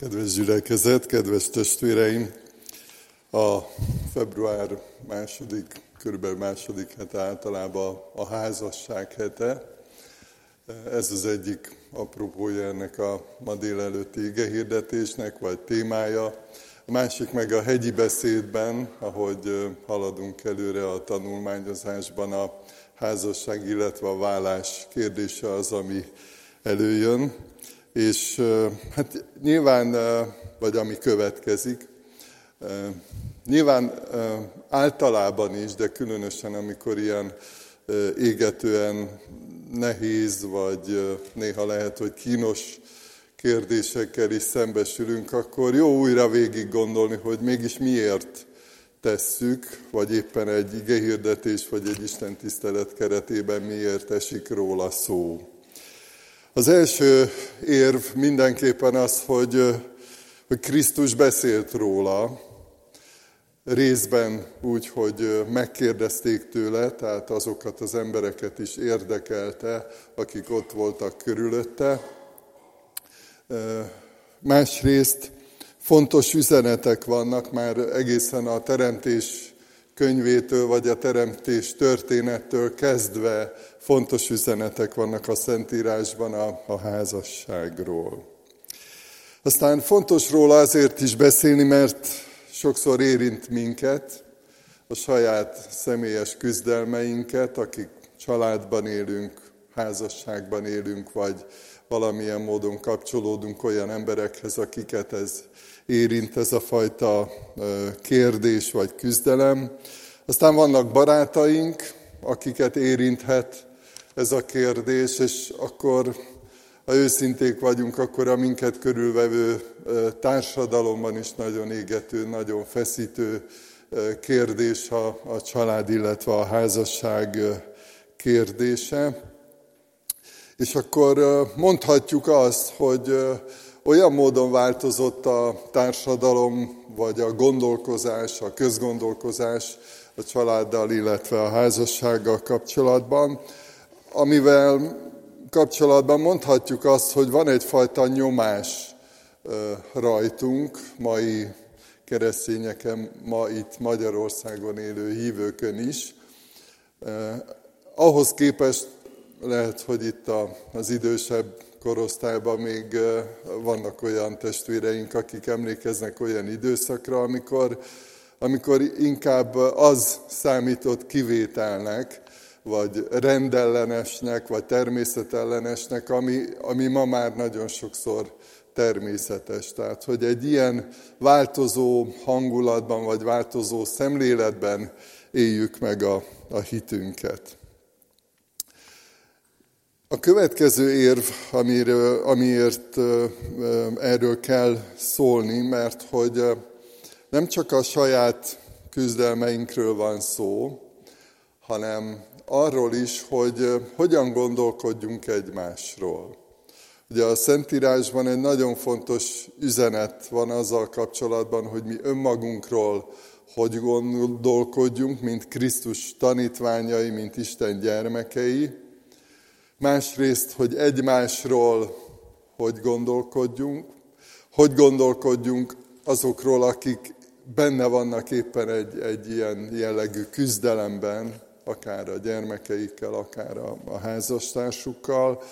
Kedves gyülekezet, kedves testvéreim! A február második, körülbelül második hete általában a házasság hete. Ez az egyik apropója ennek a ma délelőtti igehirdetésnek, vagy témája. A másik meg a hegyi beszédben, ahogy haladunk előre a tanulmányozásban, a házasság, illetve a vállás kérdése az, ami előjön. És hát nyilván, vagy ami következik, nyilván általában is, de különösen amikor ilyen égetően nehéz, vagy néha lehet, hogy kínos kérdésekkel is szembesülünk, akkor jó újra végig gondolni, hogy mégis miért tesszük, vagy éppen egy igehirdetés, vagy egy Isten tisztelet keretében miért esik róla szó. Az első érv mindenképpen az, hogy, hogy Krisztus beszélt róla, részben úgy, hogy megkérdezték tőle, tehát azokat az embereket is érdekelte, akik ott voltak körülötte. Másrészt fontos üzenetek vannak már egészen a teremtés könyvétől, vagy a teremtés történettől kezdve fontos üzenetek vannak a Szentírásban a, a házasságról. Aztán fontos róla azért is beszélni, mert sokszor érint minket, a saját személyes küzdelmeinket, akik családban élünk, házasságban élünk, vagy valamilyen módon kapcsolódunk olyan emberekhez, akiket ez érint, ez a fajta kérdés vagy küzdelem. Aztán vannak barátaink, akiket érinthet ez a kérdés, és akkor, ha őszinték vagyunk, akkor a minket körülvevő társadalomban is nagyon égető, nagyon feszítő kérdés a, a család, illetve a házasság kérdése. És akkor mondhatjuk azt, hogy olyan módon változott a társadalom, vagy a gondolkozás, a közgondolkozás a családdal, illetve a házassággal kapcsolatban, amivel kapcsolatban mondhatjuk azt, hogy van egyfajta nyomás rajtunk, mai keresztényeken, ma itt Magyarországon élő hívőkön is. Ahhoz képest lehet, hogy itt az idősebb korosztályban még vannak olyan testvéreink, akik emlékeznek olyan időszakra, amikor, amikor inkább az számított kivételnek, vagy rendellenesnek, vagy természetellenesnek, ami, ami ma már nagyon sokszor természetes. Tehát, hogy egy ilyen változó hangulatban, vagy változó szemléletben éljük meg a, a hitünket. A következő érv, amiről, amiért erről kell szólni, mert hogy nem csak a saját küzdelmeinkről van szó, hanem arról is, hogy hogyan gondolkodjunk egymásról. Ugye a Szentírásban egy nagyon fontos üzenet van azzal kapcsolatban, hogy mi önmagunkról hogy gondolkodjunk, mint Krisztus tanítványai, mint Isten gyermekei. Másrészt, hogy egymásról hogy gondolkodjunk, hogy gondolkodjunk azokról, akik benne vannak éppen egy, egy ilyen jellegű küzdelemben, akár a gyermekeikkel, akár a, a házastársukkal,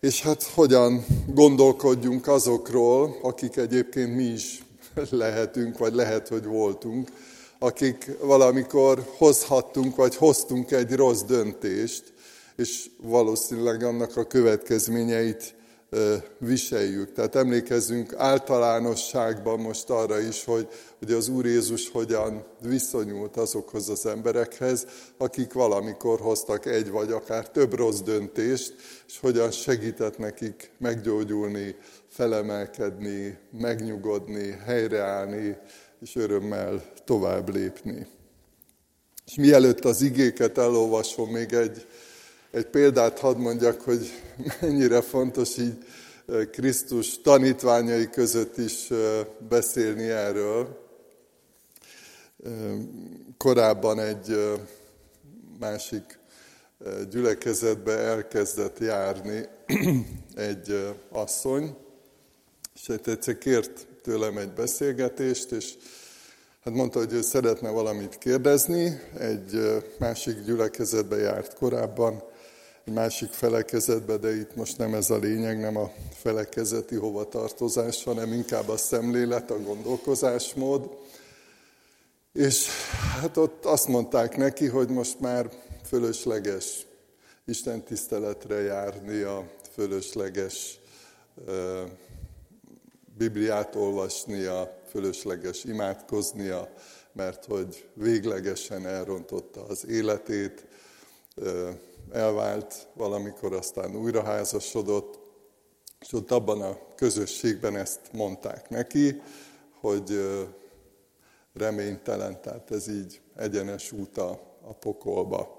és hát hogyan gondolkodjunk azokról, akik egyébként mi is lehetünk, vagy lehet, hogy voltunk, akik valamikor hozhattunk, vagy hoztunk egy rossz döntést, és valószínűleg annak a következményeit viseljük. Tehát emlékezzünk általánosságban most arra is, hogy ugye az Úr Jézus hogyan viszonyult azokhoz az emberekhez, akik valamikor hoztak egy vagy akár több rossz döntést, és hogyan segített nekik meggyógyulni, felemelkedni, megnyugodni, helyreállni, és örömmel tovább lépni. És mielőtt az igéket elolvasom, még egy egy példát hadd mondjak, hogy mennyire fontos így Krisztus tanítványai között is beszélni erről. Korábban egy másik gyülekezetbe elkezdett járni egy asszony, És egyszer kért tőlem egy beszélgetést, és hát mondta, hogy ő szeretne valamit kérdezni, egy másik gyülekezetbe járt korábban, másik felekezetbe, de itt most nem ez a lényeg, nem a felekezeti hovatartozás, hanem inkább a szemlélet, a gondolkozásmód. És hát ott azt mondták neki, hogy most már fölösleges Isten tiszteletre járni, a fölösleges Bibliát olvasnia, fölösleges imádkoznia, mert hogy véglegesen elrontotta az életét, elvált valamikor, aztán újra házasodott, és ott abban a közösségben ezt mondták neki, hogy reménytelen, tehát ez így egyenes út a, a pokolba.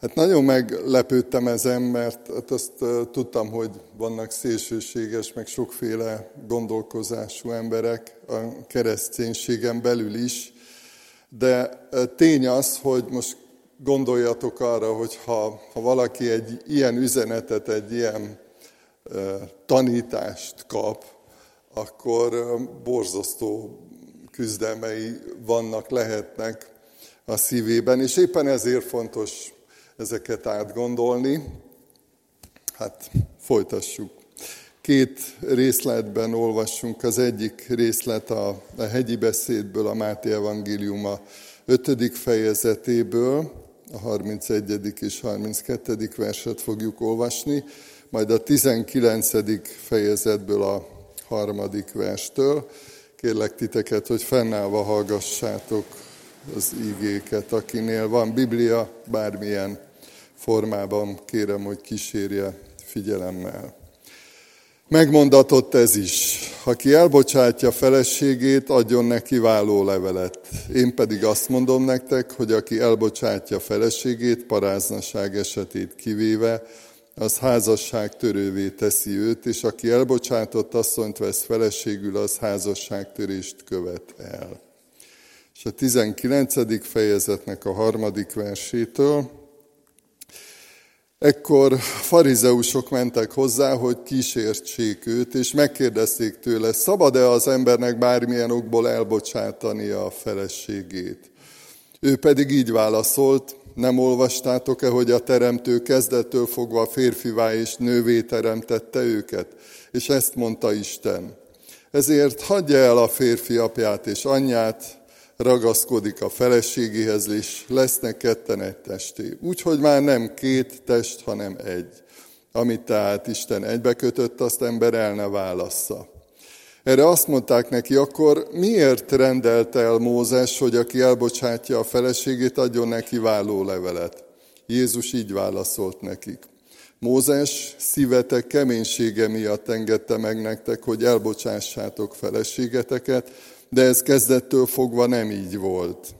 Hát nagyon meglepődtem ezen, mert hát azt tudtam, hogy vannak szélsőséges, meg sokféle gondolkozású emberek a kereszténységen belül is, de tény az, hogy most gondoljatok arra, hogy ha, ha valaki egy ilyen üzenetet, egy ilyen tanítást kap, akkor borzasztó küzdelmei vannak, lehetnek a szívében, és éppen ezért fontos ezeket átgondolni. Hát folytassuk. Két részletben olvassunk. Az egyik részlet a, a hegyi beszédből, a Máté Evangéliuma 5. fejezetéből, a 31. és 32. verset fogjuk olvasni, majd a 19. fejezetből a harmadik verstől. Kérlek titeket, hogy fennállva hallgassátok az ígéket. Akinél van Biblia, bármilyen formában, kérem, hogy kísérje figyelemmel. Megmondatott ez is, aki elbocsátja feleségét, adjon neki váló levelet. Én pedig azt mondom nektek, hogy aki elbocsátja feleségét, paráznaság esetét kivéve, az házasság törővé teszi őt, és aki elbocsátott asszonyt vesz feleségül, az házasságtörést követ el. És a 19. fejezetnek a harmadik versétől, Ekkor farizeusok mentek hozzá, hogy kísértsék őt, és megkérdezték tőle, szabad-e az embernek bármilyen okból elbocsátani a feleségét? Ő pedig így válaszolt, nem olvastátok-e, hogy a teremtő kezdettől fogva férfivá és nővé teremtette őket? És ezt mondta Isten. Ezért hagyja el a férfi apját és anyját, ragaszkodik a feleségéhez, és lesznek ketten egy testé. Úgyhogy már nem két test, hanem egy. Amit tehát Isten egybekötött, azt ember el ne válassza. Erre azt mondták neki, akkor miért rendelte el Mózes, hogy aki elbocsátja a feleségét, adjon neki váló levelet? Jézus így válaszolt nekik. Mózes szívetek keménysége miatt engedte meg nektek, hogy elbocsássátok feleségeteket, de ez kezdettől fogva nem így volt.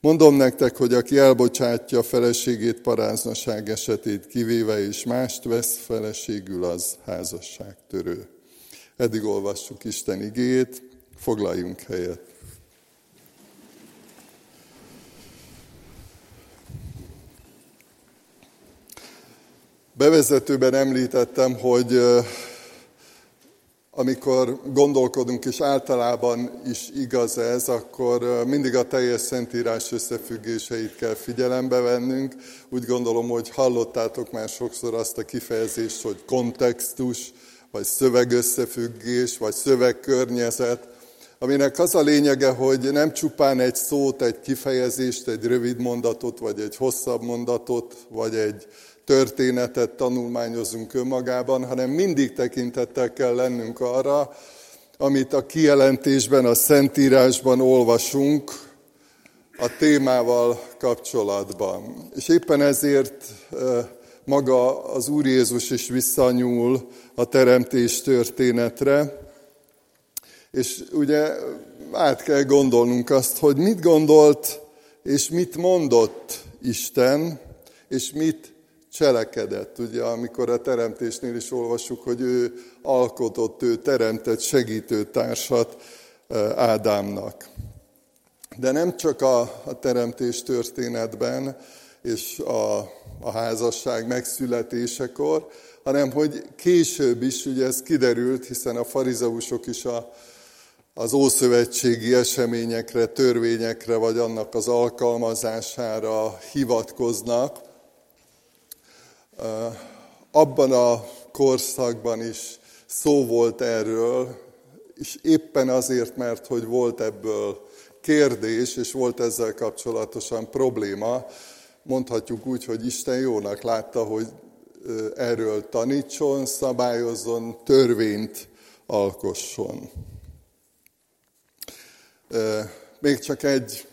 Mondom nektek, hogy aki elbocsátja a feleségét paráznaság esetét kivéve, és mást vesz feleségül, az házasságtörő. Eddig olvassuk Isten igét, foglaljunk helyet. Bevezetőben említettem, hogy amikor gondolkodunk, és általában is igaz ez, akkor mindig a teljes szentírás összefüggéseit kell figyelembe vennünk. Úgy gondolom, hogy hallottátok már sokszor azt a kifejezést, hogy kontextus, vagy szövegösszefüggés, vagy szövegkörnyezet, aminek az a lényege, hogy nem csupán egy szót, egy kifejezést, egy rövid mondatot, vagy egy hosszabb mondatot, vagy egy történetet tanulmányozunk önmagában, hanem mindig tekintettel kell lennünk arra, amit a kijelentésben, a Szentírásban olvasunk a témával kapcsolatban. És éppen ezért maga az Úr Jézus is visszanyúl a teremtés történetre, és ugye át kell gondolnunk azt, hogy mit gondolt és mit mondott Isten, és mit cselekedett. Ugye, amikor a teremtésnél is olvassuk, hogy ő alkotott, ő teremtett segítőtársat eh, Ádámnak. De nem csak a, a teremtés történetben és a, a házasság megszületésekor, hanem hogy később is, ugye ez kiderült, hiszen a farizeusok is a, az ószövetségi eseményekre, törvényekre, vagy annak az alkalmazására hivatkoznak. Abban a korszakban is szó volt erről, és éppen azért, mert hogy volt ebből kérdés, és volt ezzel kapcsolatosan probléma, mondhatjuk úgy, hogy Isten jónak látta, hogy erről tanítson, szabályozzon, törvényt alkosson. Még csak egy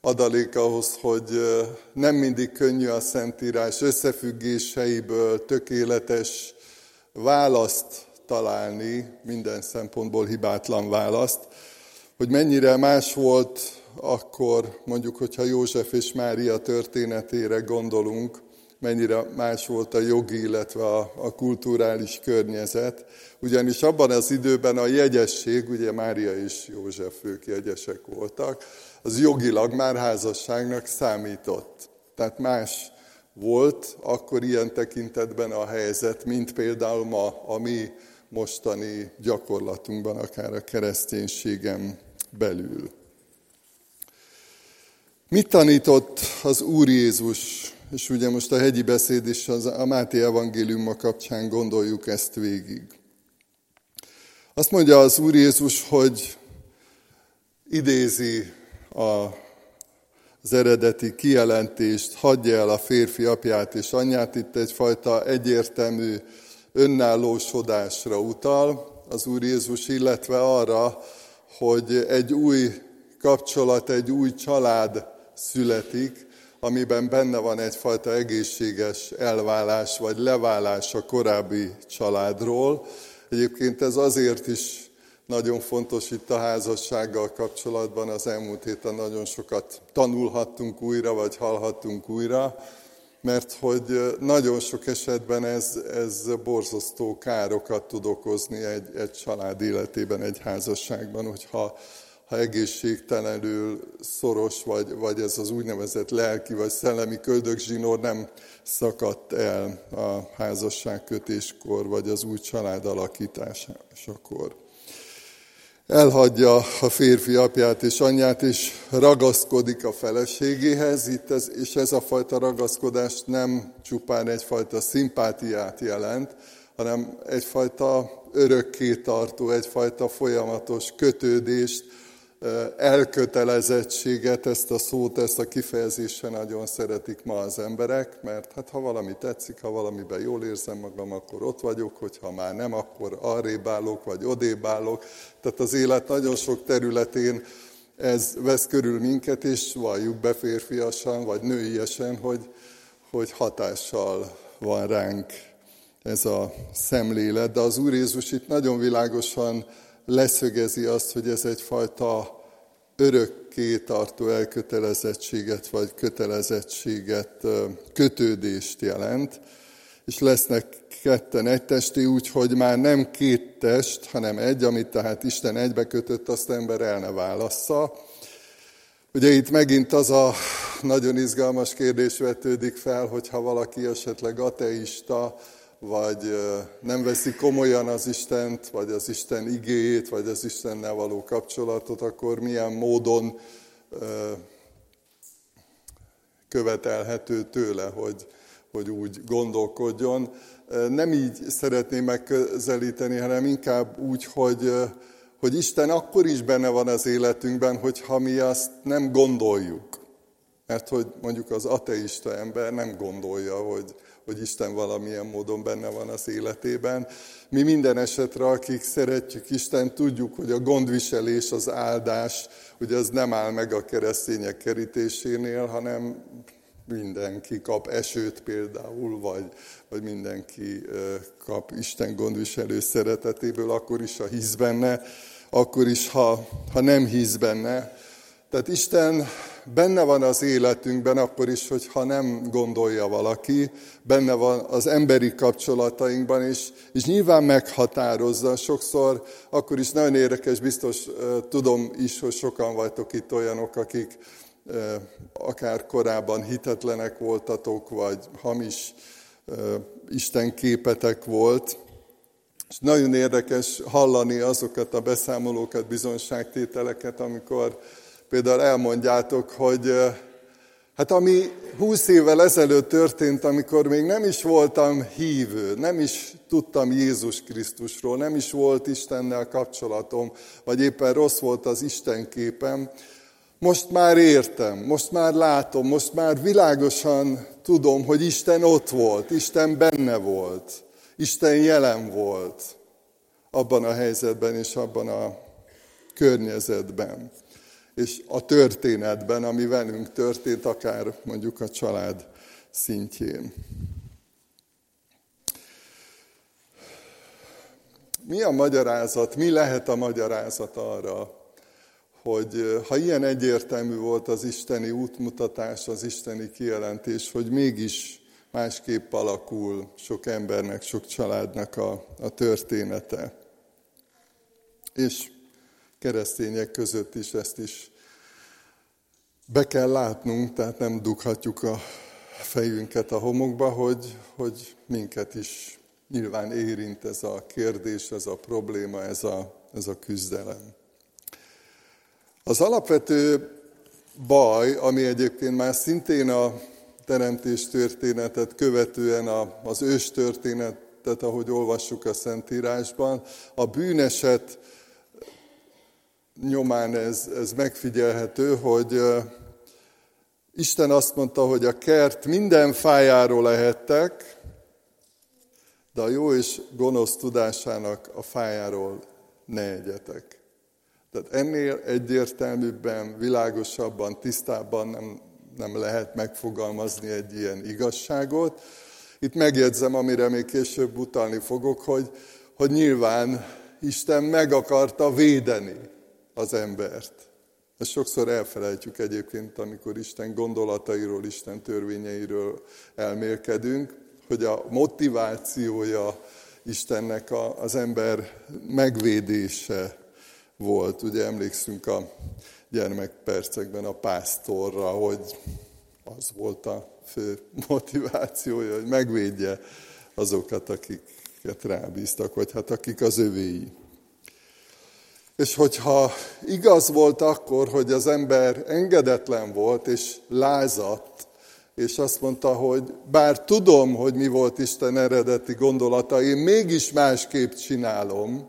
adalék ahhoz, hogy nem mindig könnyű a Szentírás összefüggéseiből tökéletes választ találni, minden szempontból hibátlan választ, hogy mennyire más volt akkor, mondjuk, hogyha József és Mária történetére gondolunk, mennyire más volt a jogi, illetve a, a kulturális környezet. Ugyanis abban az időben a jegyesség, ugye Mária és József ők jegyesek voltak, az jogilag már házasságnak számított. Tehát más volt akkor ilyen tekintetben a helyzet, mint például ma a mi mostani gyakorlatunkban, akár a kereszténységem belül. Mit tanított az Úr Jézus? És ugye most a hegyi beszéd is az, a Máté evangéliuma kapcsán gondoljuk ezt végig. Azt mondja az Úr Jézus, hogy idézi a, az eredeti kijelentést, hagyja el a férfi apját és anyját, itt egyfajta egyértelmű önállósodásra utal az Úr Jézus, illetve arra, hogy egy új kapcsolat, egy új család születik, amiben benne van egyfajta egészséges elválás vagy leválás a korábbi családról. Egyébként ez azért is nagyon fontos itt a házassággal kapcsolatban. Az elmúlt héten nagyon sokat tanulhattunk újra, vagy hallhattunk újra, mert hogy nagyon sok esetben ez, ez borzasztó károkat tud okozni egy, egy család életében, egy házasságban, hogyha ha egészségtelenül szoros, vagy, vagy ez az úgynevezett lelki vagy szellemi köldögzsinór nem szakadt el a házasságkötéskor, vagy az új család alakításakor. Elhagyja a férfi apját és anyját, és ragaszkodik a feleségéhez, itt ez, és ez a fajta ragaszkodás nem csupán egyfajta szimpátiát jelent, hanem egyfajta örökké tartó, egyfajta folyamatos kötődést, elkötelezettséget, ezt a szót, ezt a kifejezést nagyon szeretik ma az emberek, mert hát ha valami tetszik, ha valamiben jól érzem magam, akkor ott vagyok, hogyha már nem, akkor arrébb állok, vagy odébb állok. Tehát az élet nagyon sok területén ez vesz körül minket, és valljuk be férfiasan, vagy nőiesen, hogy, hogy hatással van ránk ez a szemlélet. De az Úr Jézus itt nagyon világosan leszögezi azt, hogy ez egyfajta örökké tartó elkötelezettséget vagy kötelezettséget, kötődést jelent, és lesznek ketten egy testi, úgyhogy már nem két test, hanem egy, amit tehát Isten egybe kötött, azt ember el ne válassza. Ugye itt megint az a nagyon izgalmas kérdés vetődik fel, hogyha valaki esetleg ateista, vagy nem veszi komolyan az Istent, vagy az Isten igéjét, vagy az Istennel való kapcsolatot, akkor milyen módon követelhető tőle, hogy, hogy úgy gondolkodjon. Nem így szeretném megközelíteni, hanem inkább úgy, hogy, hogy Isten akkor is benne van az életünkben, hogyha mi azt nem gondoljuk. Mert hogy mondjuk az ateista ember nem gondolja, hogy, hogy Isten valamilyen módon benne van az életében. Mi minden esetre, akik szeretjük Isten, tudjuk, hogy a gondviselés, az áldás, ugye az nem áll meg a keresztények kerítésénél, hanem mindenki kap esőt például, vagy, vagy mindenki kap Isten gondviselő szeretetéből, akkor is, ha hisz benne, akkor is, ha, ha nem hisz benne. Tehát Isten benne van az életünkben, akkor is, hogyha nem gondolja valaki, benne van az emberi kapcsolatainkban is, és nyilván meghatározza sokszor, akkor is nagyon érdekes, biztos tudom is, hogy sokan vagytok itt olyanok, akik akár korábban hitetlenek voltatok, vagy hamis Isten képetek volt. És nagyon érdekes hallani azokat a beszámolókat, bizonságtételeket, amikor például elmondjátok, hogy hát ami húsz évvel ezelőtt történt, amikor még nem is voltam hívő, nem is tudtam Jézus Krisztusról, nem is volt Istennel kapcsolatom, vagy éppen rossz volt az Isten képem, most már értem, most már látom, most már világosan tudom, hogy Isten ott volt, Isten benne volt, Isten jelen volt abban a helyzetben és abban a környezetben, és a történetben, ami velünk történt, akár mondjuk a család szintjén. Mi a magyarázat, mi lehet a magyarázat arra, hogy ha ilyen egyértelmű volt az isteni útmutatás, az isteni kijelentés, hogy mégis másképp alakul sok embernek, sok családnak a, a története. És keresztények között is ezt is be kell látnunk, tehát nem dughatjuk a fejünket a homokba, hogy, hogy minket is nyilván érint ez a kérdés, ez a probléma, ez a, ez a küzdelem. Az alapvető baj, ami egyébként már szintén a teremtés történetet követően az ős történetet, ahogy olvassuk a Szentírásban, a bűneset nyomán ez, ez megfigyelhető, hogy Isten azt mondta, hogy a kert minden fájáról lehettek, de a jó és gonosz tudásának a fájáról ne egyetek. Tehát ennél egyértelműbben, világosabban, tisztábban nem, nem lehet megfogalmazni egy ilyen igazságot. Itt megjegyzem, amire még később utalni fogok, hogy, hogy nyilván Isten meg akarta védeni az embert. Ezt sokszor elfelejtjük egyébként, amikor Isten gondolatairól, Isten törvényeiről elmélkedünk, hogy a motivációja Istennek az ember megvédése volt. Ugye emlékszünk a gyermekpercekben a pásztorra, hogy az volt a fő motivációja, hogy megvédje azokat, akiket rábíztak, vagy hát akik az övéi. És hogyha igaz volt akkor, hogy az ember engedetlen volt és lázadt, és azt mondta, hogy bár tudom, hogy mi volt Isten eredeti gondolata, én mégis másképp csinálom,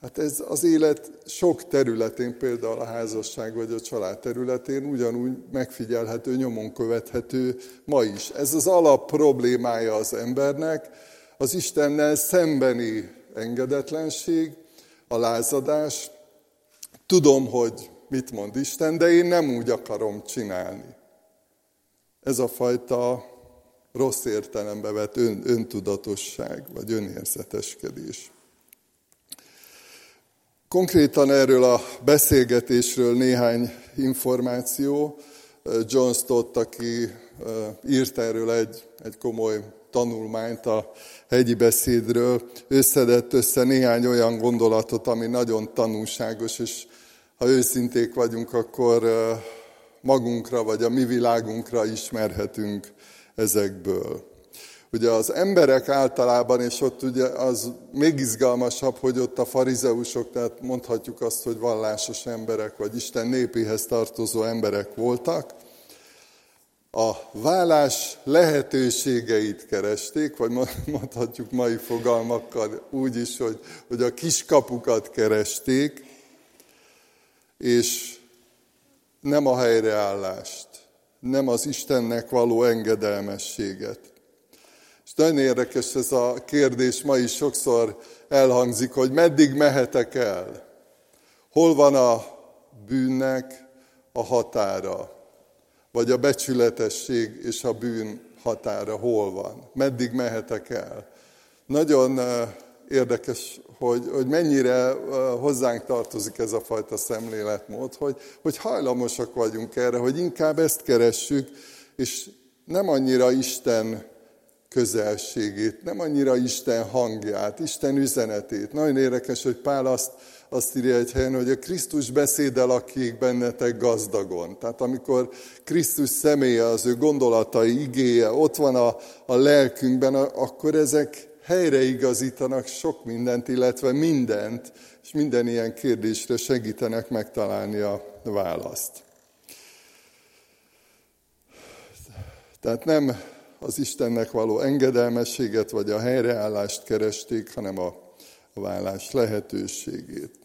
Hát ez az élet sok területén, például a házasság vagy a család területén ugyanúgy megfigyelhető, nyomon követhető ma is. Ez az alap problémája az embernek, az Istennel szembeni engedetlenség, a lázadás. Tudom, hogy mit mond Isten, de én nem úgy akarom csinálni. Ez a fajta rossz értelembe vett ön, öntudatosság, vagy önérzeteskedés. Konkrétan erről a beszélgetésről néhány információ. John Stott, aki írt erről egy, egy komoly tanulmányt a hegyi beszédről, összedett össze néhány olyan gondolatot, ami nagyon tanulságos, és ha őszinték vagyunk, akkor magunkra vagy a mi világunkra ismerhetünk ezekből. Ugye az emberek általában, és ott ugye az még izgalmasabb, hogy ott a farizeusok, tehát mondhatjuk azt, hogy vallásos emberek, vagy Isten népéhez tartozó emberek voltak, a vállás lehetőségeit keresték, vagy mondhatjuk mai fogalmakkal úgy is, hogy, hogy a kiskapukat keresték, és nem a helyreállást, nem az Istennek való engedelmességet. És nagyon érdekes ez a kérdés, ma is sokszor elhangzik, hogy meddig mehetek el? Hol van a bűnnek a határa? Vagy a becsületesség és a bűn határa hol van? Meddig mehetek el? Nagyon érdekes, hogy, hogy mennyire hozzánk tartozik ez a fajta szemléletmód, hogy, hogy hajlamosak vagyunk erre, hogy inkább ezt keressük, és nem annyira Isten közelségét, nem annyira Isten hangját, Isten üzenetét. Nagyon érdekes, hogy Pál azt, azt írja egy helyen, hogy a Krisztus beszéde lakik bennetek gazdagon. Tehát amikor Krisztus személye, az ő gondolatai, igéje ott van a, a lelkünkben, akkor ezek helyreigazítanak sok mindent, illetve mindent, és minden ilyen kérdésre segítenek megtalálni a választ. Tehát nem az Istennek való engedelmességet vagy a helyreállást keresték, hanem a vállás lehetőségét.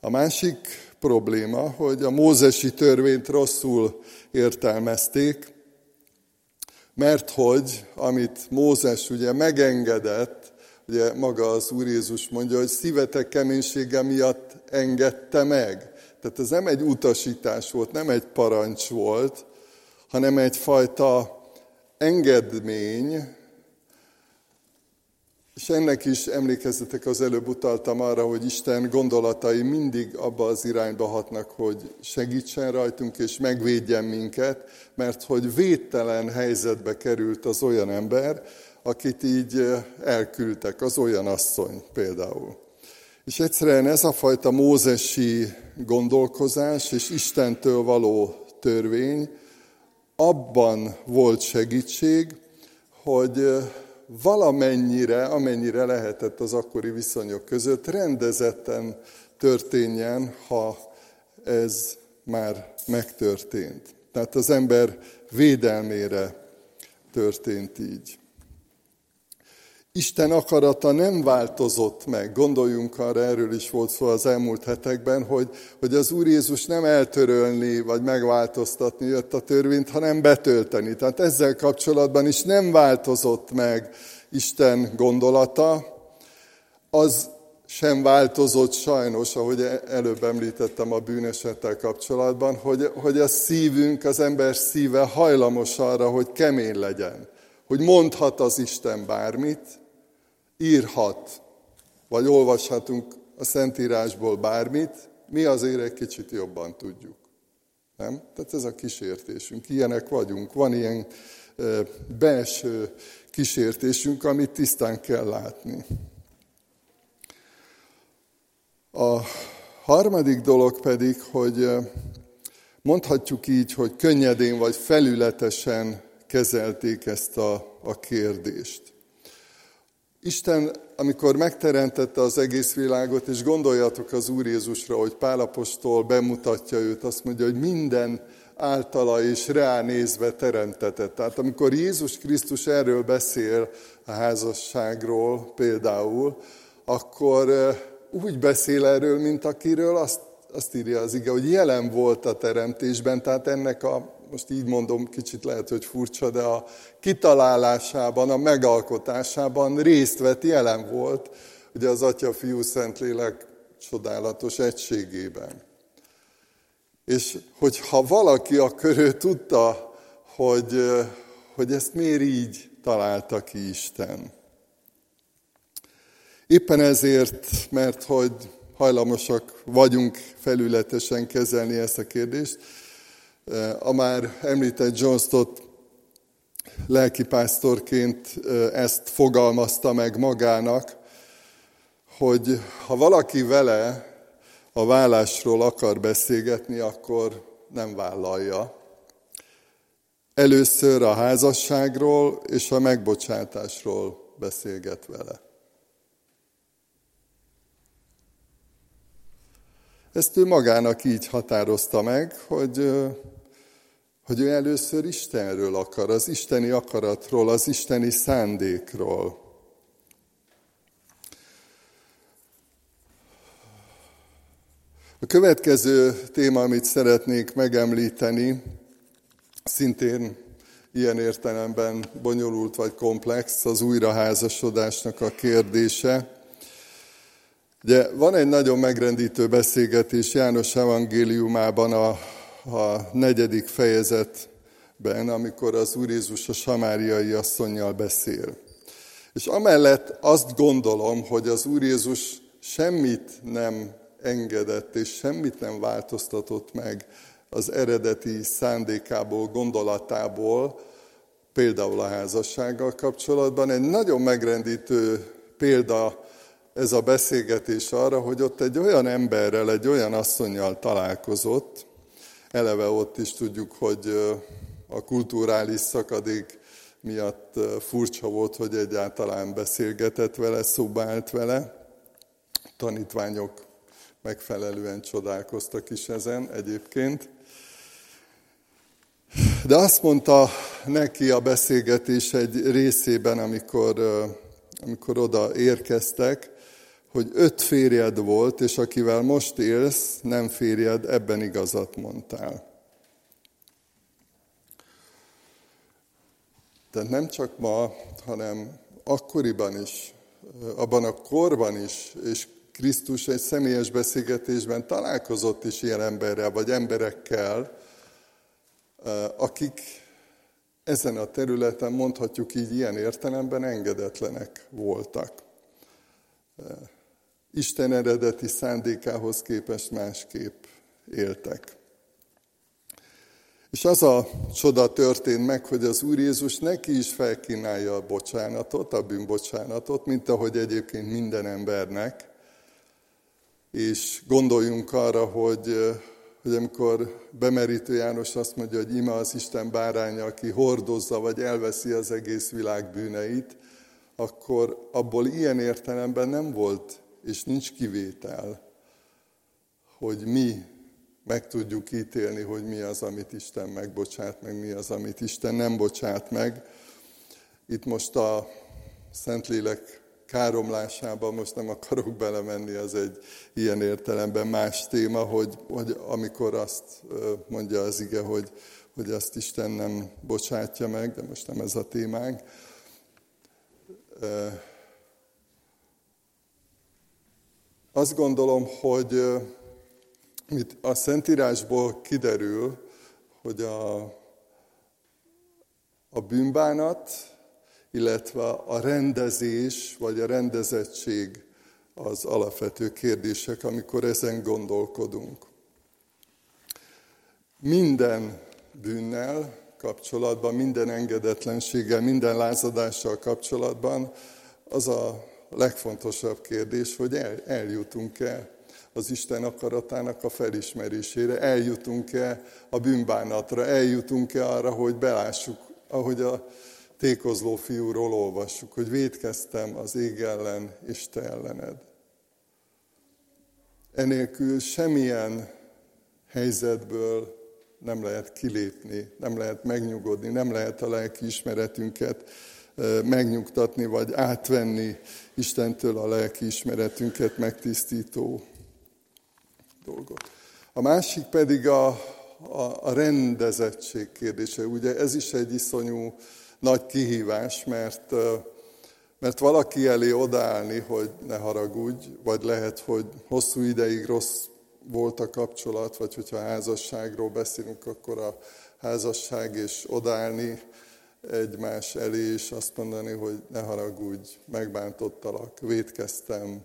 A másik probléma, hogy a mózesi törvényt rosszul értelmezték, mert hogy amit Mózes ugye megengedett, ugye maga az Úr Jézus mondja, hogy szívetek keménysége miatt engedte meg. Tehát ez nem egy utasítás volt, nem egy parancs volt, hanem egyfajta engedmény, és ennek is emlékezzetek, az előbb utaltam arra, hogy Isten gondolatai mindig abba az irányba hatnak, hogy segítsen rajtunk és megvédjen minket, mert hogy védtelen helyzetbe került az olyan ember, akit így elküldtek, az olyan asszony például. És egyszerűen ez a fajta mózesi gondolkozás és Istentől való törvény, abban volt segítség, hogy valamennyire, amennyire lehetett az akkori viszonyok között, rendezetten történjen, ha ez már megtörtént. Tehát az ember védelmére történt így. Isten akarata nem változott meg. Gondoljunk arra, erről is volt szó az elmúlt hetekben, hogy, hogy az Úr Jézus nem eltörölni vagy megváltoztatni jött a törvényt, hanem betölteni. Tehát ezzel kapcsolatban is nem változott meg Isten gondolata. Az sem változott sajnos, ahogy előbb említettem a bűnesettel kapcsolatban, hogy, hogy a szívünk, az ember szíve hajlamos arra, hogy kemény legyen. Hogy mondhat az Isten bármit, írhat, vagy olvashatunk a Szentírásból bármit, mi azért egy kicsit jobban tudjuk. Nem? Tehát ez a kísértésünk. Ilyenek vagyunk. Van ilyen belső kísértésünk, amit tisztán kell látni. A harmadik dolog pedig, hogy mondhatjuk így, hogy könnyedén vagy felületesen kezelték ezt a, a kérdést. Isten, amikor megteremtette az egész világot, és gondoljatok az Úr Jézusra, hogy Pálapostól bemutatja őt, azt mondja, hogy minden általa és ránézve teremtetett. Tehát amikor Jézus Krisztus erről beszél a házasságról például, akkor úgy beszél erről, mint akiről azt, azt írja az ige, hogy jelen volt a teremtésben, tehát ennek a, most így mondom, kicsit lehet, hogy furcsa, de a kitalálásában, a megalkotásában részt vett, jelen volt, ugye az Atya, Fiú, Szentlélek csodálatos egységében. És hogyha valaki a körül tudta, hogy, hogy ezt miért így találta ki Isten. Éppen ezért, mert hogy hajlamosak vagyunk felületesen kezelni ezt a kérdést, a már említett John Stott lelkipásztorként ezt fogalmazta meg magának, hogy ha valaki vele a vállásról akar beszélgetni, akkor nem vállalja. Először a házasságról és a megbocsátásról beszélget vele. Ezt ő magának így határozta meg, hogy, hogy ő először Istenről akar, az isteni akaratról, az isteni szándékról. A következő téma, amit szeretnék megemlíteni, szintén ilyen értelemben bonyolult vagy komplex, az újraházasodásnak a kérdése. Ugye van egy nagyon megrendítő beszélgetés János evangéliumában a, a negyedik fejezetben, amikor az Úr Jézus a samáriai asszonynal beszél. És amellett azt gondolom, hogy az Úr Jézus semmit nem engedett, és semmit nem változtatott meg az eredeti szándékából, gondolatából, például a házassággal kapcsolatban. Egy nagyon megrendítő példa ez a beszélgetés arra, hogy ott egy olyan emberrel, egy olyan asszonyjal találkozott, eleve ott is tudjuk, hogy a kulturális szakadék miatt furcsa volt, hogy egyáltalán beszélgetett vele, szóba állt vele. Tanítványok megfelelően csodálkoztak is ezen egyébként. De azt mondta neki a beszélgetés egy részében, amikor, amikor oda érkeztek, hogy öt férjed volt, és akivel most élsz, nem férjed, ebben igazat mondtál. Tehát nem csak ma, hanem akkoriban is, abban a korban is, és Krisztus egy személyes beszélgetésben találkozott is ilyen emberrel, vagy emberekkel, akik ezen a területen mondhatjuk így ilyen értelemben engedetlenek voltak. Isten eredeti szándékához képest másképp éltek. És az a csoda történt meg, hogy az Úr Jézus neki is felkínálja a bocsánatot, a bűnbocsánatot, mint ahogy egyébként minden embernek. És gondoljunk arra, hogy, hogy amikor bemerítő János azt mondja, hogy ima az Isten báránya, aki hordozza vagy elveszi az egész világ bűneit, akkor abból ilyen értelemben nem volt, és nincs kivétel, hogy mi meg tudjuk ítélni, hogy mi az, amit Isten megbocsát, meg mi az, amit Isten nem bocsát meg. Itt most a Szentlélek káromlásában most nem akarok belemenni, az egy ilyen értelemben más téma, hogy, hogy amikor azt mondja az ige, hogy, hogy azt Isten nem bocsátja meg, de most nem ez a témánk. Azt gondolom, hogy itt a Szentírásból kiderül, hogy a, a bűnbánat, illetve a rendezés vagy a rendezettség az alapvető kérdések, amikor ezen gondolkodunk. Minden bűnnel kapcsolatban, minden engedetlenséggel, minden lázadással kapcsolatban az a legfontosabb kérdés, hogy el, eljutunk-e az Isten akaratának a felismerésére, eljutunk-e a bűnbánatra, eljutunk-e arra, hogy belássuk, ahogy a tékozló fiúról olvassuk, hogy védkeztem az ég ellen és te ellened. Enélkül semmilyen helyzetből nem lehet kilépni, nem lehet megnyugodni, nem lehet a lelki ismeretünket megnyugtatni, vagy átvenni Istentől a lelki ismeretünket megtisztító dolgot. A másik pedig a, a, a rendezettség kérdése. Ugye ez is egy iszonyú nagy kihívás, mert, mert valaki elé odaállni, hogy ne haragudj, vagy lehet, hogy hosszú ideig rossz volt a kapcsolat, vagy hogyha házasságról beszélünk, akkor a házasság és odaállni egymás elé, és azt mondani, hogy ne haragudj, megbántottalak, védkeztem,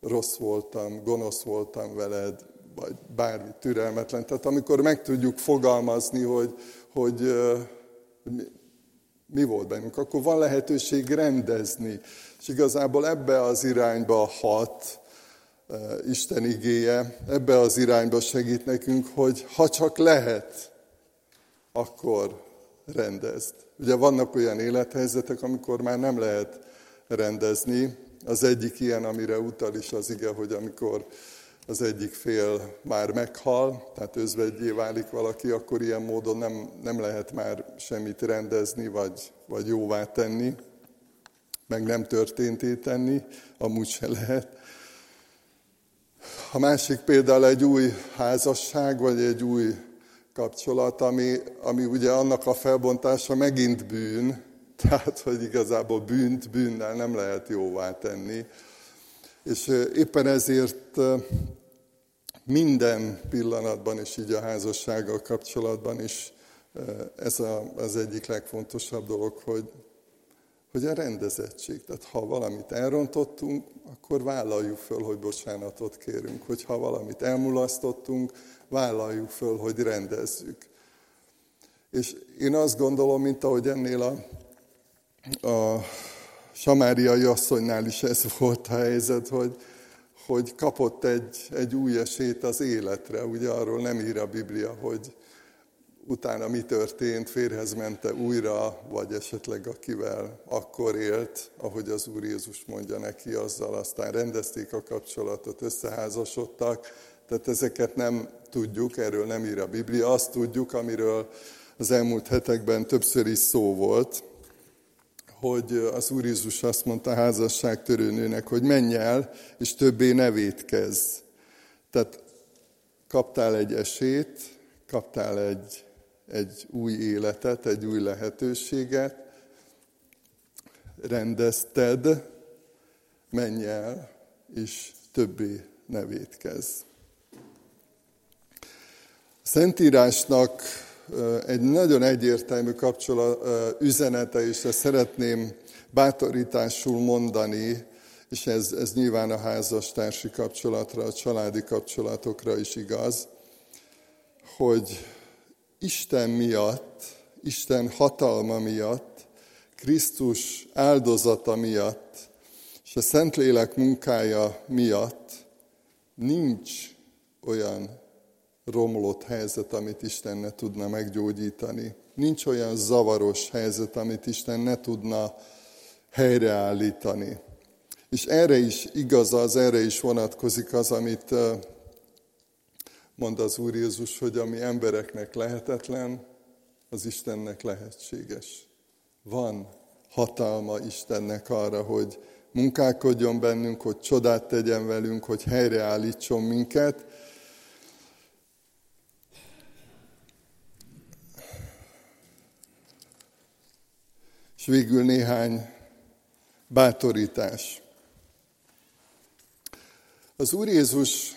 rossz voltam, gonosz voltam veled, vagy bármi türelmetlen. Tehát amikor meg tudjuk fogalmazni, hogy, hogy, mi volt bennünk, akkor van lehetőség rendezni. És igazából ebbe az irányba hat Isten igéje, ebbe az irányba segít nekünk, hogy ha csak lehet, akkor rendezd. Ugye vannak olyan élethelyzetek, amikor már nem lehet rendezni. Az egyik ilyen, amire utal is az ige, hogy amikor az egyik fél már meghal, tehát özvegyé válik valaki, akkor ilyen módon nem, nem lehet már semmit rendezni, vagy, vagy jóvá tenni, meg nem történté tenni, amúgy se lehet. A másik például egy új házasság, vagy egy új kapcsolat, ami, ami ugye annak a felbontása megint bűn, tehát, hogy igazából bűnt bűnnel nem lehet jóvá tenni. És éppen ezért minden pillanatban, és így a házassággal kapcsolatban is ez a, az egyik legfontosabb dolog, hogy, hogy a rendezettség. Tehát ha valamit elrontottunk, akkor vállaljuk föl, hogy bocsánatot kérünk. Hogyha valamit elmulasztottunk, vállaljuk föl, hogy rendezzük. És én azt gondolom, mint ahogy ennél a, a samáriai asszonynál is ez volt a helyzet, hogy, hogy kapott egy, egy új esélyt az életre. Ugye arról nem ír a Biblia, hogy utána mi történt, férhez mente újra, vagy esetleg akivel akkor élt, ahogy az Úr Jézus mondja neki, azzal aztán rendezték a kapcsolatot, összeházasodtak. Tehát ezeket nem tudjuk, erről nem ír a Biblia. Azt tudjuk, amiről az elmúlt hetekben többször is szó volt, hogy az Úr Jézus azt mondta a házasságtörőnőnek, hogy menj el, és többé ne védkezz. Tehát kaptál egy esét, kaptál egy, egy új életet, egy új lehetőséget, rendezted, menj el, és többé ne védkezz. A Szentírásnak egy nagyon egyértelmű kapcsolat, üzenete, és ezt szeretném bátorításul mondani, és ez, ez nyilván a házastársi kapcsolatra, a családi kapcsolatokra is igaz, hogy Isten miatt, Isten hatalma miatt, Krisztus áldozata miatt, és a Szentlélek munkája miatt nincs olyan romlott helyzet, amit Isten ne tudna meggyógyítani. Nincs olyan zavaros helyzet, amit Isten ne tudna helyreállítani. És erre is igaz az, erre is vonatkozik az, amit mond az Úr Jézus, hogy ami embereknek lehetetlen, az Istennek lehetséges. Van hatalma Istennek arra, hogy munkálkodjon bennünk, hogy csodát tegyen velünk, hogy helyreállítson minket, És végül néhány bátorítás. Az Úr Jézus,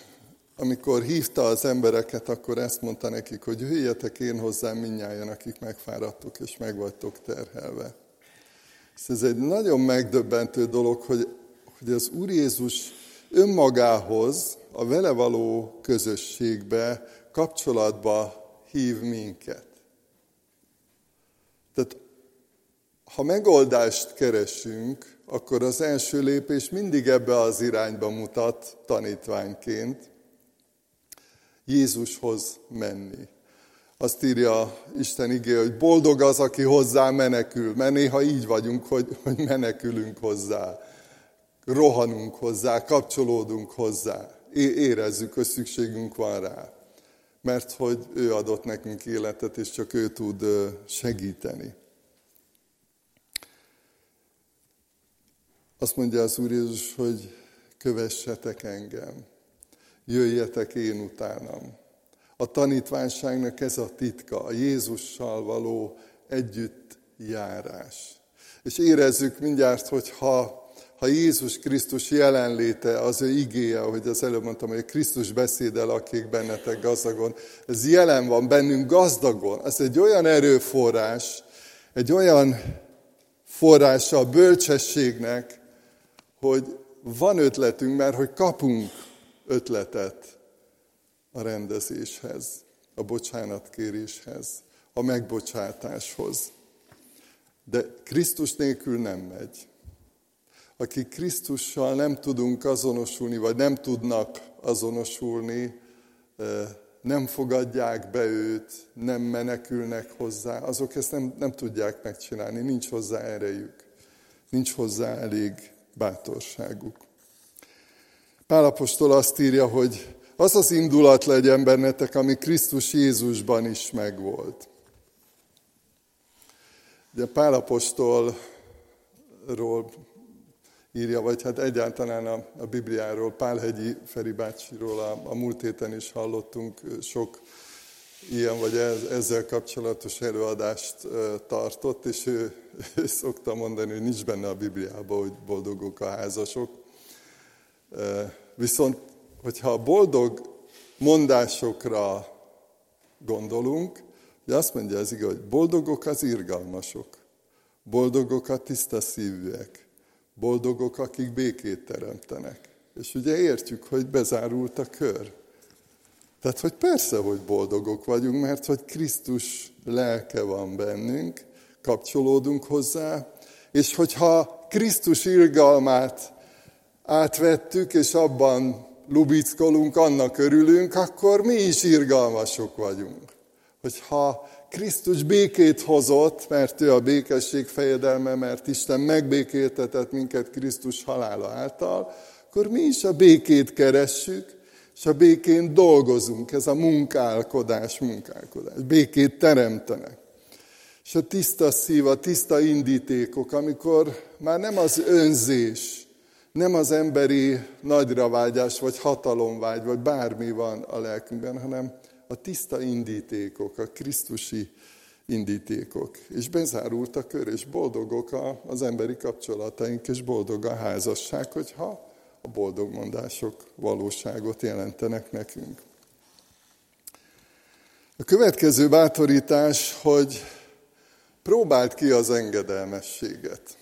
amikor hívta az embereket, akkor ezt mondta nekik, hogy jöjjetek én hozzám minnyáján, akik megfáradtok és meg terhelve. És ez egy nagyon megdöbbentő dolog, hogy, hogy az Úr Jézus önmagához, a vele való közösségbe, kapcsolatba hív minket. Tehát ha megoldást keresünk, akkor az első lépés mindig ebbe az irányba mutat tanítványként, Jézushoz menni. Azt írja Isten igé, hogy boldog az, aki hozzá menekül, mert néha így vagyunk, hogy, hogy menekülünk hozzá, rohanunk hozzá, kapcsolódunk hozzá, érezzük, hogy szükségünk van rá, mert hogy ő adott nekünk életet, és csak ő tud segíteni. Azt mondja az Úr Jézus, hogy kövessetek engem, jöjjetek én utánam. A tanítványságnak ez a titka, a Jézussal való együttjárás. És érezzük mindjárt, hogy ha, ha Jézus Krisztus jelenléte, az ő igéje, ahogy az előbb mondtam, hogy Krisztus beszédel, akik bennetek gazdagon, ez jelen van bennünk gazdagon. Ez egy olyan erőforrás, egy olyan forrása a bölcsességnek, hogy van ötletünk, mert hogy kapunk ötletet a rendezéshez, a bocsánatkéréshez, a megbocsátáshoz. De Krisztus nélkül nem megy. Akik Krisztussal nem tudunk azonosulni, vagy nem tudnak azonosulni, nem fogadják be őt, nem menekülnek hozzá, azok ezt nem, nem tudják megcsinálni, nincs hozzá erejük, nincs hozzá elég bátorságuk. Pálapostól azt írja, hogy az az indulat legyen bennetek, ami Krisztus Jézusban is megvolt. Ugye Pálapostolról írja, vagy hát egyáltalán a, a Bibliáról, Pálhegyi Feri bácsiról a, a múlt héten is hallottunk sok ilyen vagy ezzel kapcsolatos előadást tartott, és ő, ő szokta mondani, hogy nincs benne a Bibliában, hogy boldogok a házasok. Viszont, hogyha a boldog mondásokra gondolunk, ugye azt mondja az igaz, hogy boldogok az irgalmasok, boldogok a tiszta szívűek, boldogok, akik békét teremtenek. És ugye értjük, hogy bezárult a kör. Tehát, hogy persze, hogy boldogok vagyunk, mert hogy Krisztus lelke van bennünk, kapcsolódunk hozzá, és hogyha Krisztus irgalmát átvettük, és abban lubickolunk, annak örülünk, akkor mi is irgalmasok vagyunk. Hogyha Krisztus békét hozott, mert ő a békesség fejedelme, mert Isten megbékéltetett minket Krisztus halála által, akkor mi is a békét keressük, és a békén dolgozunk, ez a munkálkodás, munkálkodás. Békét teremtenek. És a tiszta szív, a tiszta indítékok, amikor már nem az önzés, nem az emberi nagyravágyás, vagy hatalomvágy, vagy bármi van a lelkünkben, hanem a tiszta indítékok, a Krisztusi indítékok. És bezárult a kör, és boldogok az emberi kapcsolataink, és boldog a házasság, hogyha a boldogmondások valóságot jelentenek nekünk. A következő bátorítás, hogy próbáld ki az engedelmességet.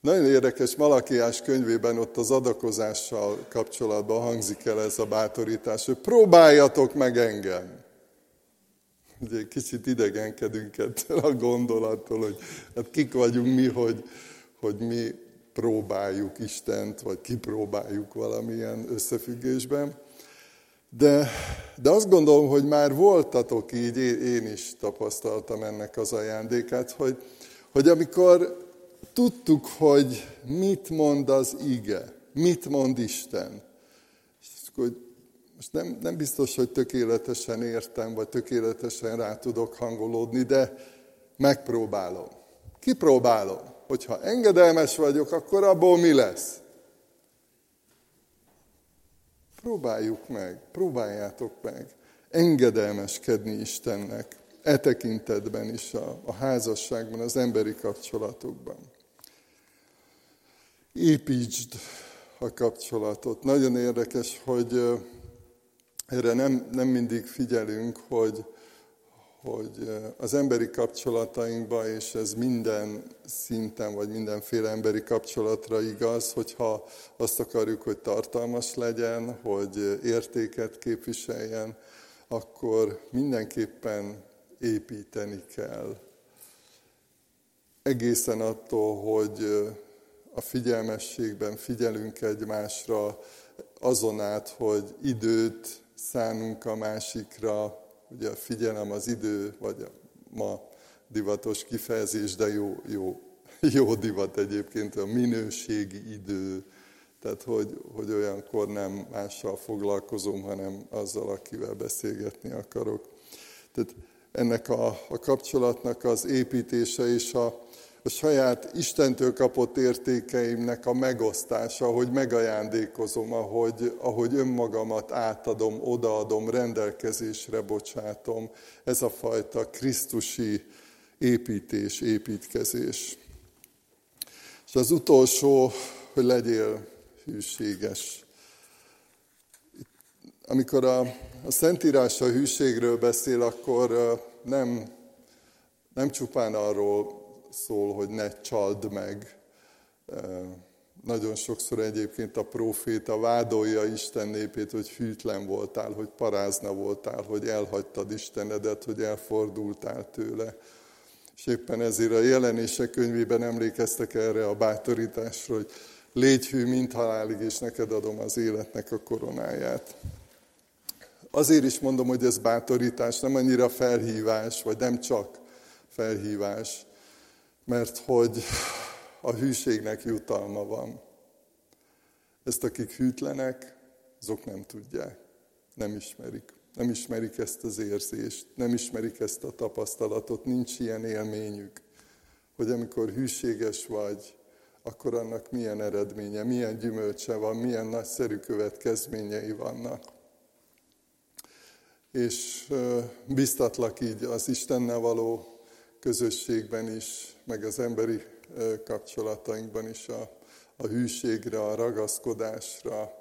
Nagyon érdekes, Malakiás könyvében ott az adakozással kapcsolatban hangzik el ez a bátorítás, hogy próbáljatok meg engem. Ugye kicsit idegenkedünk ettől a gondolattól, hogy hát kik vagyunk mi, hogy, hogy mi próbáljuk Istent, vagy kipróbáljuk valamilyen összefüggésben. De, de azt gondolom, hogy már voltatok így, én is tapasztaltam ennek az ajándékát, hogy, hogy amikor tudtuk, hogy mit mond az ige, mit mond Isten, és hogy most nem, nem biztos, hogy tökéletesen értem, vagy tökéletesen rá tudok hangolódni, de megpróbálom. Kipróbálom hogyha engedelmes vagyok, akkor abból mi lesz? Próbáljuk meg, próbáljátok meg engedelmeskedni Istennek, e tekintetben is, a, a házasságban, az emberi kapcsolatokban. Építsd a kapcsolatot. Nagyon érdekes, hogy erre nem, nem mindig figyelünk, hogy, hogy az emberi kapcsolatainkban, és ez minden szinten, vagy mindenféle emberi kapcsolatra igaz, hogyha azt akarjuk, hogy tartalmas legyen, hogy értéket képviseljen, akkor mindenképpen építeni kell. Egészen attól, hogy a figyelmességben figyelünk egymásra, azon át, hogy időt szánunk a másikra, Ugye a figyelem az idő, vagy a ma divatos kifejezés, de jó, jó, jó divat egyébként, a minőségi idő, tehát hogy, hogy olyankor nem mással foglalkozom, hanem azzal, akivel beszélgetni akarok. Tehát ennek a, a kapcsolatnak az építése és a, a saját Istentől kapott értékeimnek a megosztása, ahogy megajándékozom, ahogy, ahogy önmagamat átadom, odaadom, rendelkezésre bocsátom. Ez a fajta krisztusi építés, építkezés. És az utolsó, hogy legyél hűséges. Amikor a, a Szentírás a hűségről beszél, akkor nem, nem csupán arról szól, hogy ne csald meg. Nagyon sokszor egyébként a proféta vádolja Isten népét, hogy hűtlen voltál, hogy parázna voltál, hogy elhagytad Istenedet, hogy elfordultál tőle. És éppen ezért a jelenések könyvében emlékeztek erre a bátorításra, hogy légy hű, mint halálig, és neked adom az életnek a koronáját. Azért is mondom, hogy ez bátorítás, nem annyira felhívás, vagy nem csak felhívás, mert hogy a hűségnek jutalma van. Ezt akik hűtlenek, azok nem tudják, nem ismerik. Nem ismerik ezt az érzést, nem ismerik ezt a tapasztalatot, nincs ilyen élményük, hogy amikor hűséges vagy, akkor annak milyen eredménye, milyen gyümölcse van, milyen nagyszerű következményei vannak. És biztatlak így az Istennel való közösségben is, meg az emberi kapcsolatainkban is a, a hűségre, a ragaszkodásra.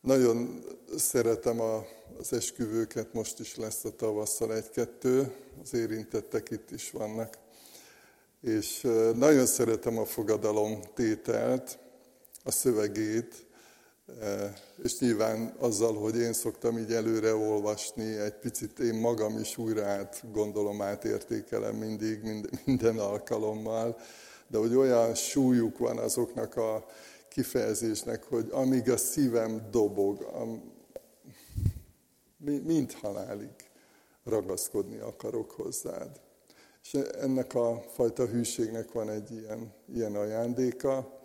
Nagyon szeretem a, az esküvőket, most is lesz a tavasszal egy-kettő, az érintettek itt is vannak. És nagyon szeretem a fogadalom tételt, a szövegét, És nyilván azzal, hogy én szoktam így előre olvasni, egy picit én magam is újra át gondolom, átértékelem mindig, minden alkalommal, de hogy olyan súlyuk van azoknak a kifejezésnek, hogy amíg a szívem dobog, mind halálig ragaszkodni akarok hozzád. És ennek a fajta hűségnek van egy ilyen, ilyen ajándéka.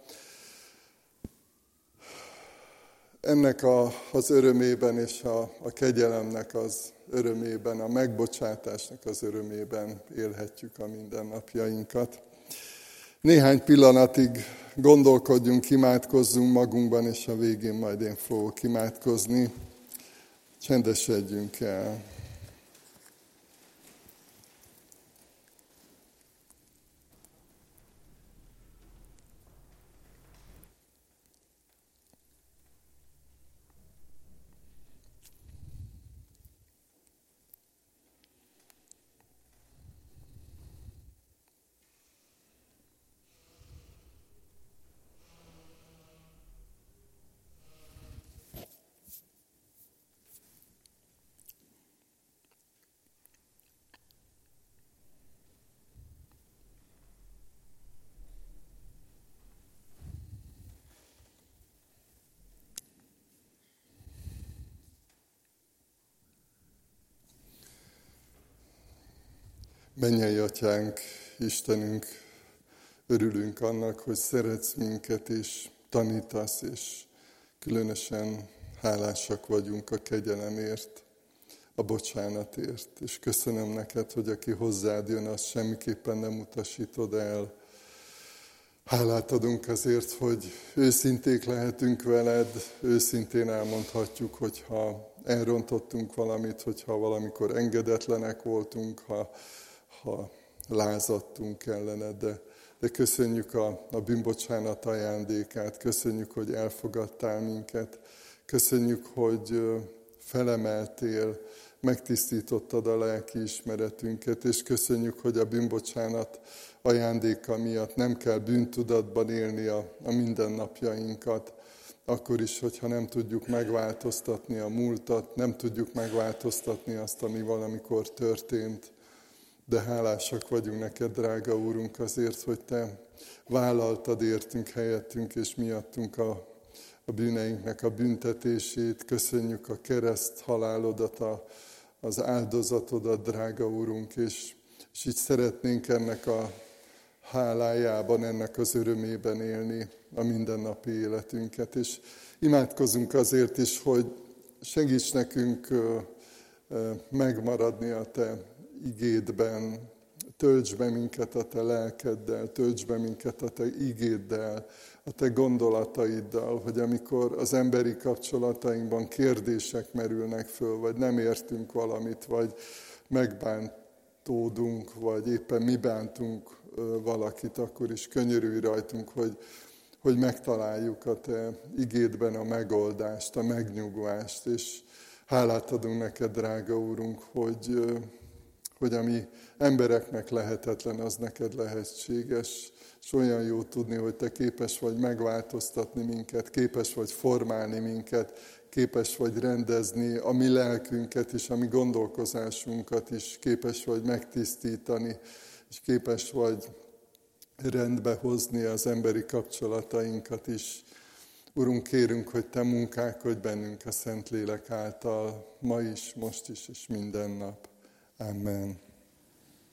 Ennek a, az örömében és a, a kegyelemnek az örömében, a megbocsátásnak az örömében élhetjük a mindennapjainkat. Néhány pillanatig gondolkodjunk, imádkozzunk magunkban, és a végén majd én fogok imádkozni. Csendesedjünk el. Mennyei Atyánk, Istenünk, örülünk annak, hogy szeretsz minket és tanítasz, és különösen hálásak vagyunk a kegyelemért, a bocsánatért. És köszönöm neked, hogy aki hozzád jön, azt semmiképpen nem utasítod el. Hálát adunk azért, hogy őszinték lehetünk veled, őszintén elmondhatjuk, hogyha elrontottunk valamit, hogyha valamikor engedetlenek voltunk, ha ha lázadtunk ellene, de, de köszönjük a, a bűnbocsánat ajándékát, köszönjük, hogy elfogadtál minket, köszönjük, hogy felemeltél, megtisztítottad a lelki ismeretünket, és köszönjük, hogy a bűnbocsánat ajándéka miatt nem kell bűntudatban élni a, a mindennapjainkat, akkor is, hogyha nem tudjuk megváltoztatni a múltat, nem tudjuk megváltoztatni azt, ami valamikor történt, de hálásak vagyunk neked, drága Úrunk, azért, hogy Te vállaltad értünk, helyettünk és miattunk a, a bűneinknek a büntetését. Köszönjük a kereszt halálodat, a, az áldozatodat, drága Úrunk, és, és így szeretnénk ennek a hálájában, ennek az örömében élni a mindennapi életünket. És imádkozunk azért is, hogy segíts nekünk megmaradni a Te igédben, tölts be minket a te lelkeddel, tölts be minket a te igéddel, a te gondolataiddal, hogy amikor az emberi kapcsolatainkban kérdések merülnek föl, vagy nem értünk valamit, vagy megbántódunk, vagy éppen mi bántunk valakit, akkor is könyörülj rajtunk, hogy, hogy megtaláljuk a te igédben a megoldást, a megnyugvást, és hálát adunk neked, drága Úrunk, hogy hogy ami embereknek lehetetlen, az neked lehetséges. És olyan jó tudni, hogy te képes vagy megváltoztatni minket, képes vagy formálni minket, képes vagy rendezni a mi lelkünket is, a mi gondolkozásunkat is, képes vagy megtisztítani, és képes vagy rendbe hozni az emberi kapcsolatainkat is. Urunk, kérünk, hogy Te munkálkodj bennünk a Szentlélek által, ma is, most is, és minden nap. Amen.